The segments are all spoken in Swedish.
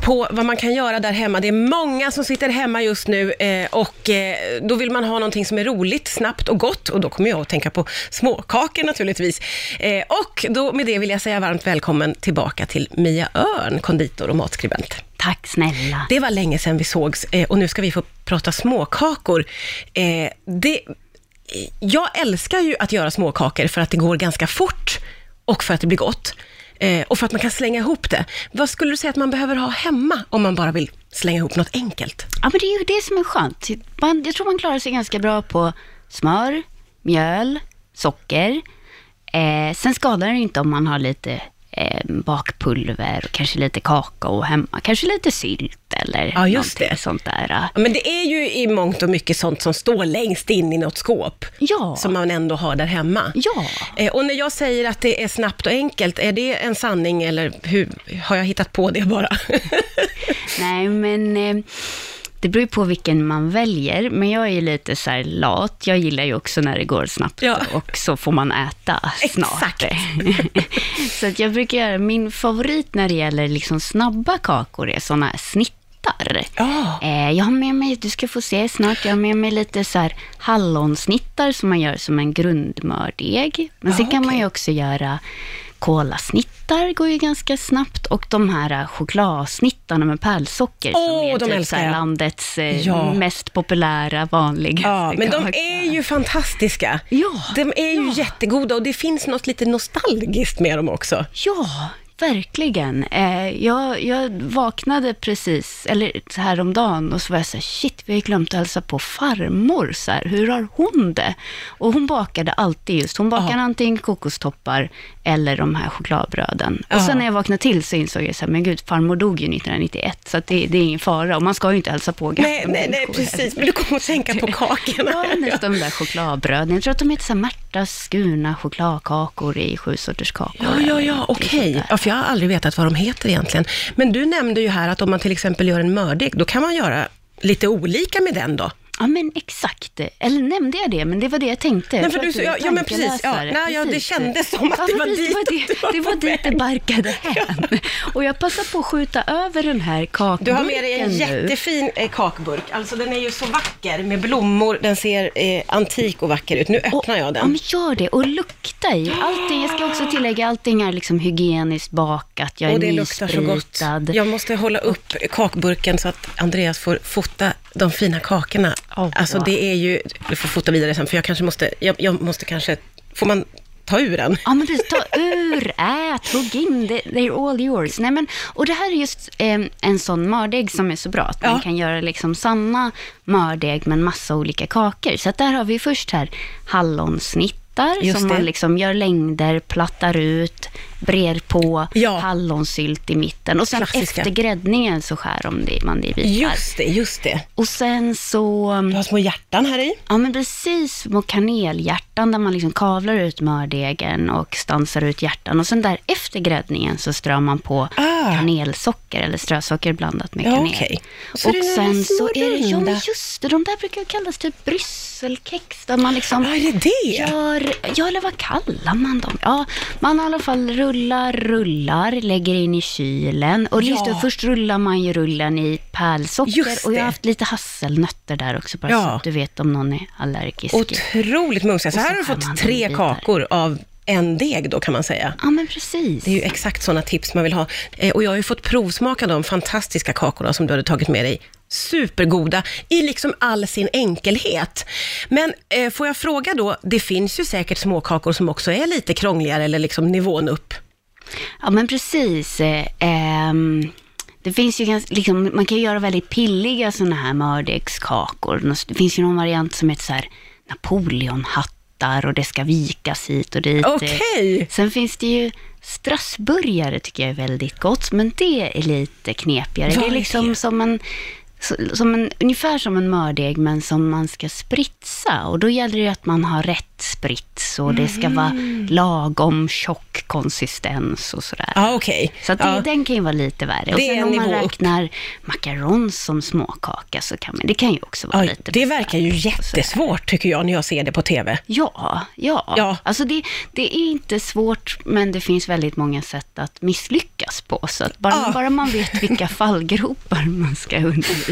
på vad man kan göra där hemma. Det är många som sitter hemma just nu eh, och eh, då vill man ha någonting som är roligt, snabbt och gott och då kommer jag att tänka på småkakor naturligtvis. Eh, och då med det vill jag säga varmt välkommen tillbaka till Mia Örn, konditor och matskribent. Tack snälla. Det var länge sedan vi sågs och nu ska vi få prata småkakor. Det, jag älskar ju att göra småkakor för att det går ganska fort och för att det blir gott. Eh, och för att man kan slänga ihop det. Vad skulle du säga att man behöver ha hemma om man bara vill slänga ihop något enkelt? Ja, men det är ju det som är skönt. Man, jag tror man klarar sig ganska bra på smör, mjöl, socker. Eh, sen skadar det inte om man har lite eh, bakpulver och kanske lite kakao hemma. Kanske lite sylt eller Ja, just det. sånt där. Men det är ju i mångt och mycket sånt som står längst in i något skåp. Ja. Som man ändå har där hemma. Ja. Eh, och när jag säger att det är snabbt och enkelt, är det en sanning eller hur, har jag hittat på det bara? Nej, men eh, det beror ju på vilken man väljer. Men jag är ju lite så här lat. Jag gillar ju också när det går snabbt Ja. och så får man äta snart. så att jag brukar göra, min favorit när det gäller liksom snabba kakor är sådana här snittar. Ja. Eh, jag har med mig, du ska få se snart, jag har med mig lite så här hallonsnittar som man gör som en grundmördeg. Men sen Ja, kan man okej. ju också göra kolasnittar, går ju ganska snabbt. Och de här chokladsnittarna med pärlsocker Åh, som är de typ så landets eh, Ja. mest populära, vanligaste Ja, men de är ju fantastiska. Ja, De är ju ja. jättegoda och det finns något lite nostalgiskt med dem också. Ja, verkligen. Eh, jag, jag vaknade precis, eller så här om dagen och så var jag så här, shit, vi har ju glömt att hälsa på farmor. Så här, hur har hon det? Och hon bakade alltid just, hon bakade Ja. antingen kokostoppar eller de här chokladbröden. Ja. Och sen när jag vaknade till så insåg jag så här, men gud, farmor dog ju 1991, så det, det är ingen fara. Och man ska ju inte hälsa på gamla Nej, nej, nej, precis. Men du kommer att tänka på kakorna. Ja, just de där chokladbröden. Jag tror att de heter så här Märtas skurna chokladkakor i sju sorters kakor. Ja, ja, ja, okej. där. Ja, för jag har aldrig vetat vad de heter egentligen. Men du nämnde ju här att om man till exempel gör en mördeg, då kan man göra lite olika med den då. Ja, men exakt. Eller nämnde jag det? Men det var det jag tänkte. Jag Nej, för du så- ja, ja, men precis. Ja, nej, ja, det Precis. kändes som att Ja, det var precis, dit det var, du det, det var dit det barkade hän. Och jag passar på att skjuta över den här kakburken Du har med dig en jättefin eh, kakburk. Alltså den är ju så vacker med blommor. Den ser eh, antik och vacker ut. Nu öppnar jag Ja, den. men gör det. Och lukta i. Allting, jag ska också tillägga, allting är liksom hygieniskt bakat. Jag är Och det luktar så gott. Jag måste hålla upp kakburken så att Andreas får fota de fina kakorna. Åh. Alltså det är ju, du får fota vidare sen för jag kanske måste, jag, jag måste kanske, får man ta ur den? Ja, men precis. Ta ur, ät, hugg in. they- They're all yours. Nej, men, och det här är just eh, en sån mördeg som är så bra. Att man Ja. kan göra liksom samma mördeg med en massa olika kakor. Så att där har vi först här hallonsnittar Just som det. man liksom gör längder, plattar ut, brer på, Ja. hallonsylt i mitten. Och sen Klassiska. efter gräddningen så skär de det, man det i bitar. Just det, just det. Och sen så... Du har små hjärtan här i. Ja, men precis. Små kanelhjärtan där man liksom kavlar ut mördegen och stansar ut hjärtan. Och sen där efter gräddningen så strör man på Ah. kanelsocker eller strösocker blandat med Ja, kanel. okej. Så Och sen så är det, ja men just det, de där brukar kallas typ brysselkex där man liksom är det det? gör, ja eller vad kallar man dem? Ja, man i alla fall rullar, rullar, lägger in i kylen. Och just det, Ja. först rullar man ju rullen i pärlsocker. Och jag det. har haft lite hasselnötter där också, bara Ja. så att du vet om någon är allergisk. Otroligt mumsiga. Så här har du fått tre kakor av en deg då kan man säga. Ja, men precis. Det är ju exakt sådana tips man vill ha. Eh, och jag har ju fått provsmaka de fantastiska kakorna som du hade tagit med dig. Supergoda i liksom all sin enkelhet. Men eh, får jag fråga då, det finns ju säkert småkakor som också är lite krångligare eller liksom nivån upp. Ja, men precis. Eh, ehm, det finns ju ganska, liksom, man kan ju göra väldigt pilliga sådana här mördegskakor. Det finns ju någon variant som heter så här Napoleonhattar och det ska vikas hit och dit. Okej! Sen finns det ju strasburgare tycker jag är väldigt gott, men det är lite knepigare. Vad det är liksom det? som en som en, ungefär som en mördeg, men som man ska spritsa. Och då gäller det att man har rätt sprits och det ska vara Mm. lagom tjock konsistens och sådär. Ja, okej. Så det, ja. den kan ju vara lite värre. Och sen en om man nivå upp. räknar macarons som småkaka så kan man, det kan ju också vara Ja, lite det verkar ju jättesvårt tycker jag när jag ser det på TV. Ja, ja. Ja. Alltså det, det är inte svårt, men det finns väldigt många sätt att misslyckas på. Så att bara, bara man vet vilka fallgropar man ska undvika.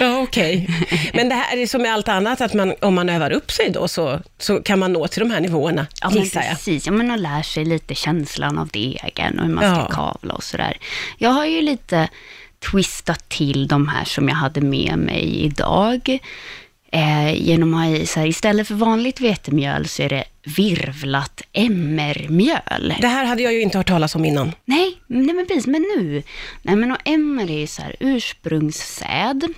Ja, okej. Men det här är som med allt annat, att man, om man övar upp sig då så, så kan man nå till de här nivåerna, Ja, men precis. Ja, men och lär sig lite känslan av degen och hur man ska Ja. kavla och sådär. Jag har ju lite twistat till de här som jag hade med mig idag. Eh, genom att ha i, så här, istället för vanligt vetemjöl så är det virvlat emmermjöl. Det här hade jag ju inte hört talas om innan. Nej, nej men precis, men nu. Nej men och emmer är ju så här ursprungssäd.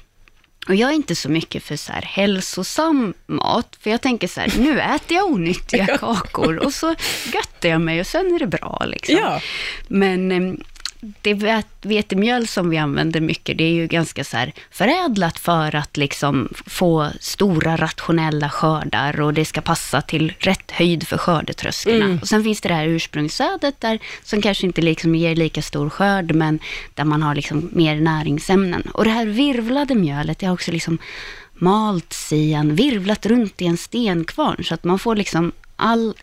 Och jag är inte så mycket för så här hälsosam mat, för jag tänker så här, nu äter jag onyttiga kakor och så göttar jag mig och sen är det bra liksom. Ja. Men em, det vet- vetemjöl som vi använder mycket, det är ju ganska så här förädlat för att liksom få stora rationella skördar och det ska passa till rätt höjd för skördetröskeln. Och sen finns det det här ursprungssädet där, som kanske inte liksom ger lika stor skörd, men där man har liksom mer näringsämnen. Och det här virvlade mjölet, det har också liksom malts i en, virvlat runt i en stenkvarn, så att man får liksom all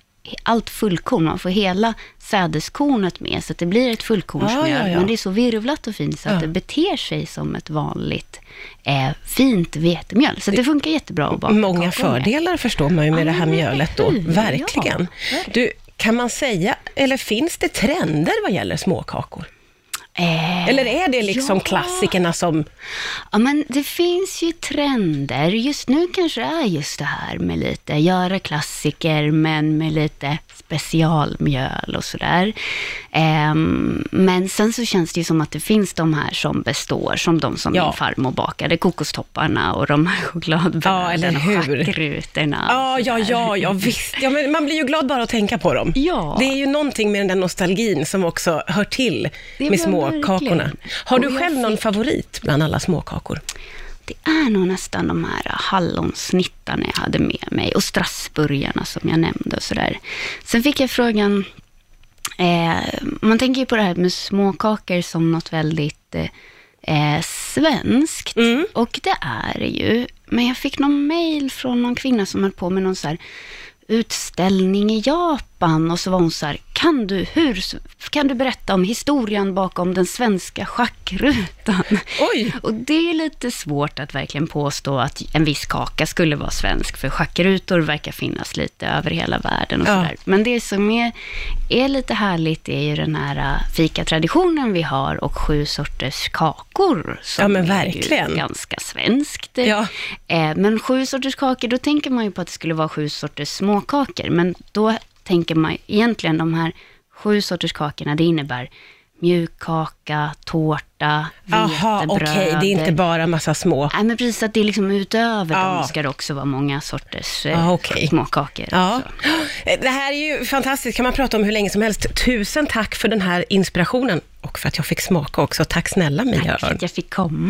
allt fullkorn, man får hela sädeskornet med, så att det blir ett fullkornsmjöl. Ja, ja, ja. Men det är så virvlat och fint så att det beter sig som ett vanligt eh, fint vetemjöl. Så det funkar jättebra att baka Många kakor med. fördelar förstår man ju med det här mjölet då. verkligen. Du, kan man säga, eller finns det trender vad gäller småkakor? Eh, Eller är det liksom ja. klassikerna som... Ja, men det finns ju trender. Just nu kanske det är just det här med lite, göra klassiker, men med lite specialmjöl och sådär. Ehm, men sen så känns det ju som att det finns de här som består, som de som Ja. min farmor bakade, kokostopparna och de här Ja, chokladbröden eller och schackrutorna. Ja, ja, ja, ja, visst. Ja, men man blir ju glad bara att tänka på dem. Ja. Det är ju någonting med den där nostalgin som också hör till med småkakorna. verkligen. Har du själv någon favorit bland alla småkakor? Det är nog nästan de här hallonsnittarna jag hade med mig och strassburgarna som jag nämnde och sådär. Sen fick jag frågan, eh, man tänker ju på det här med småkakor som något väldigt eh, svenskt. Mm. Och det är det ju. Men jag fick någon mail från någon kvinna som höll på med någon så här utställning i Japan och så var hon så här, kan du, hur, kan du berätta om historien bakom den svenska schackrutan? Oj! Och det är lite svårt att verkligen påstå att en viss kaka skulle vara svensk, för schackrutor verkar finnas lite över hela världen och Ja. sådär. Men det som är, är lite härligt är ju den här äh, fikatraditionen vi har och sju sorters kakor. Som Ja, men är verkligen. ju ganska svenskt. Ja. Eh, men sju sorters kakor, då tänker man ju på att det skulle vara sju sorters småkakor. Men då tänker man egentligen de här sju sorters kakorna, det innebär mjukkaka, tårta, Jaha, vetebröd. okej, det är inte bara massa små. Nej, men precis att det är liksom utöver Ja. dem ska det också vara många sorters eh, Ja, okej. småkakor. Ja. också. Det här är ju fantastiskt, kan man prata om hur länge som helst. Tusen tack för den här inspirationen och för att jag fick smaka också. Tack snälla Mia Tack för att jag fick komma.